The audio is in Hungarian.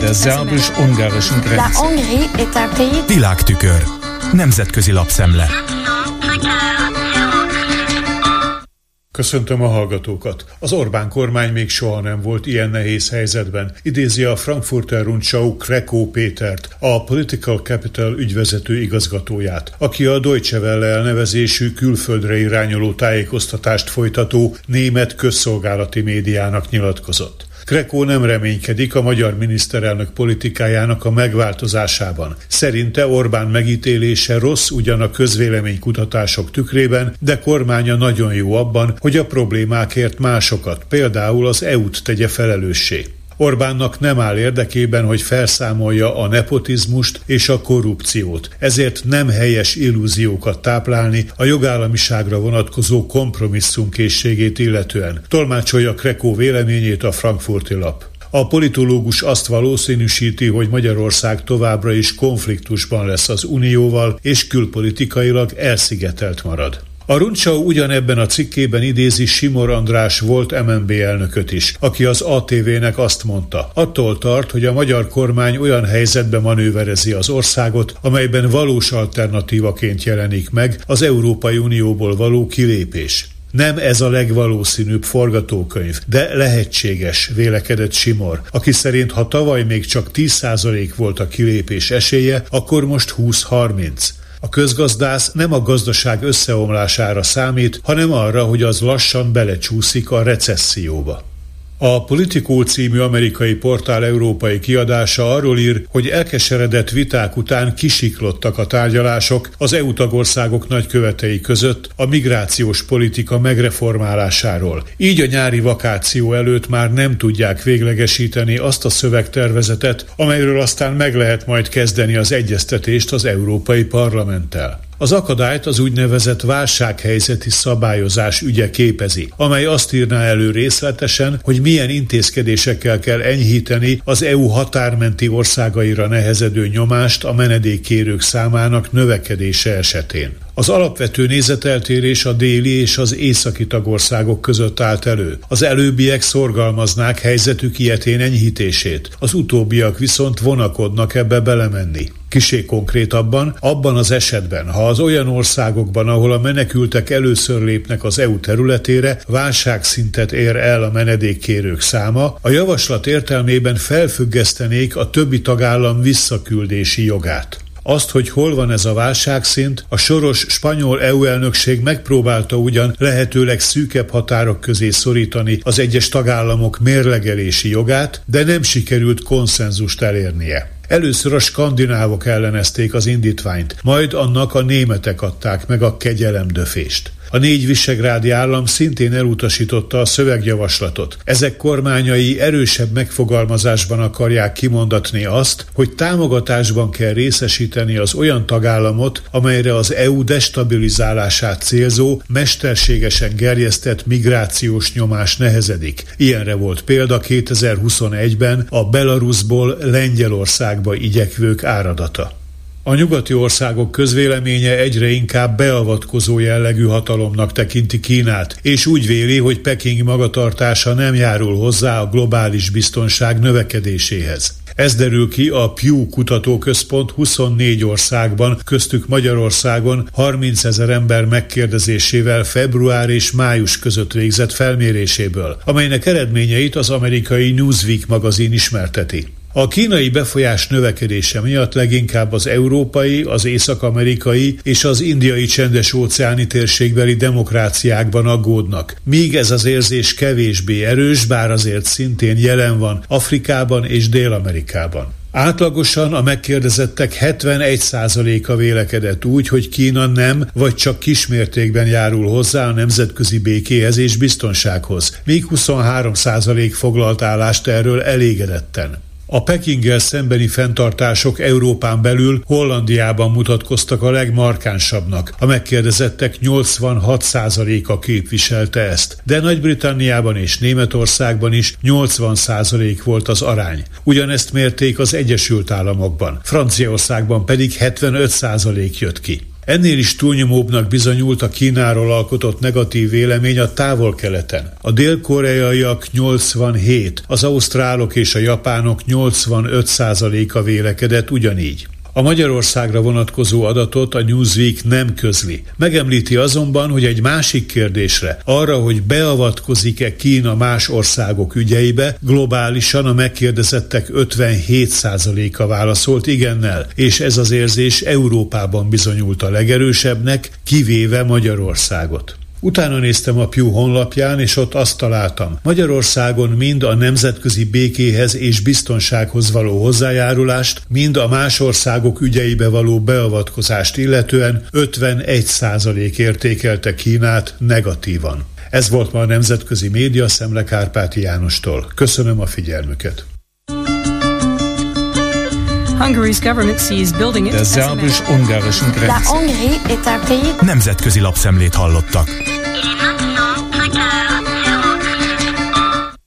der szerbus-ungarischen Grenze. Világtükör. Nemzetközi lapszemle. Köszöntöm a hallgatókat. Az Orbán kormány még soha nem volt ilyen nehéz helyzetben, idézi a Frankfurter Rundschau Krekó Pétert, a Political Capital ügyvezető igazgatóját, aki a Deutsche Welle elnevezésű külföldre irányuló tájékoztatást folytató német közszolgálati médiának nyilatkozott. Krekó nem reménykedik a magyar miniszterelnök politikájának a megváltozásában. Szerinte Orbán megítélése rossz ugyan a közvéleménykutatások tükrében, de kormánya nagyon jó abban, hogy a problémákért másokat, például az EU-t tegye felelőssé. Orbánnak nem áll érdekében, hogy felszámolja a nepotizmust és a korrupciót, ezért nem helyes illúziókat táplálni a jogállamiságra vonatkozó kompromisszumkészségét illetően. Tolmácsolja Krekó véleményét a frankfurti lap. A politológus azt valószínűsíti, hogy Magyarország továbbra is konfliktusban lesz az Unióval, és külpolitikailag elszigetelt marad. A Runcsau ugyanebben a cikkében idézi Simor András volt MNB elnököt is, aki az ATV-nek azt mondta, attól tart, hogy a magyar kormány olyan helyzetbe manőverezi az országot, amelyben valós alternatívaként jelenik meg az Európai Unióból való kilépés. Nem ez a legvalószínűbb forgatókönyv, de lehetséges, vélekedett Simor, aki szerint ha tavaly még csak 10% volt a kilépés esélye, akkor most 20-30. A közgazdász nem a gazdaság összeomlására számít, hanem arra, hogy az lassan belecsúszik a recesszióba. A Politico című amerikai portál európai kiadása arról ír, hogy elkeseredett viták után kisiklottak a tárgyalások az EU tagországok nagykövetei között a migrációs politika megreformálásáról. Így a nyári vakáció előtt már nem tudják véglegesíteni azt a szövegtervezetet, amelyről aztán meg lehet majd kezdeni az egyeztetést az Európai Parlamenttel. Az akadályt az úgynevezett válsághelyzeti szabályozás ügye képezi, amely azt írná elő részletesen, hogy milyen intézkedésekkel kell enyhíteni az EU határmenti országaira nehezedő nyomást a menedékkérők számának növekedése esetén. Az alapvető nézeteltérés a déli és az északi tagországok között állt elő. Az előbbiek szorgalmaznák helyzetük ilyetén enyhítését, az utóbbiak viszont vonakodnak ebbe belemenni. Kisé konkrétabban, abban az esetben, ha az olyan országokban, ahol a menekültek először lépnek az EU területére, válságszintet ér el a menedékkérők száma, a javaslat értelmében felfüggesztenék a többi tagállam visszaküldési jogát. Azt, hogy hol van ez a válságszint, a soros spanyol EU elnökség megpróbálta ugyan lehetőleg szűkebb határok közé szorítani az egyes tagállamok mérlegelési jogát, de nem sikerült konszenzust elérnie. Először a skandinávok ellenezték az indítványt, majd annak a németek adták meg a kegyelemdöfést. A négy visegrádi állam szintén elutasította a szövegjavaslatot. Ezek kormányai erősebb megfogalmazásban akarják kimondatni azt, hogy támogatásban kell részesíteni az olyan tagállamot, amelyre az EU destabilizálását célzó, mesterségesen gerjesztett migrációs nyomás nehezedik. Ilyenre volt példa 2021-ben a Belarusból Lengyelországba igyekvők áradata. A nyugati országok közvéleménye egyre inkább beavatkozó jellegű hatalomnak tekinti Kínát, és úgy véli, hogy Peking magatartása nem járul hozzá a globális biztonság növekedéséhez. Ez derül ki a Pew Kutatóközpont 24 országban, köztük Magyarországon 30 ezer ember megkérdezésével február és május között végzett felméréséből, amelynek eredményeit az amerikai Newsweek magazin ismerteti. A kínai befolyás növekedése miatt leginkább az európai, az észak-amerikai és az indiai csendes óceáni térségbeli demokráciákban aggódnak, míg ez az érzés kevésbé erős, bár azért szintén jelen van Afrikában és Dél-Amerikában. Átlagosan a megkérdezettek 71%-a vélekedett úgy, hogy Kína nem vagy csak kismértékben járul hozzá a nemzetközi békéhez és biztonsághoz, míg 23% foglalt állást erről elégedetten. A Pekinggel szembeni fenntartások Európán belül Hollandiában mutatkoztak a legmarkánsabbnak. A megkérdezettek 86%-a képviselte ezt, de Nagy-Britanniában és Németországban is 80% volt az arány. Ugyanezt mérték az Egyesült Államokban, Franciaországban pedig 75% jött ki. Ennél is túlnyomóbbnak bizonyult a Kínáról alkotott negatív vélemény a távol-keleten. A dél-koreaiak 87, az ausztrálok és a japánok 85 a vélekedett ugyanígy. A Magyarországra vonatkozó adatot a Newsweek nem közli. Megemlíti azonban, hogy egy másik kérdésre, arra, hogy beavatkozik-e Kína más országok ügyeibe, globálisan a megkérdezettek 57%-a válaszolt igennel, és ez az érzés Európában bizonyult a legerősebbnek, kivéve Magyarországot. Utána néztem a Pew honlapján, és ott azt találtam. Magyarországon mind a nemzetközi békéhez és biztonsághoz való hozzájárulást, mind a más országok ügyeibe való beavatkozást illetően 51% értékelte Kínát negatívan. Ez volt ma a Nemzetközi Média Szemle Kárpáti Jánostól. Köszönöm a figyelmüket. Der szerbus-ungarischen Grenze. Nemzetközi lapszemlét hallottak. Thank you.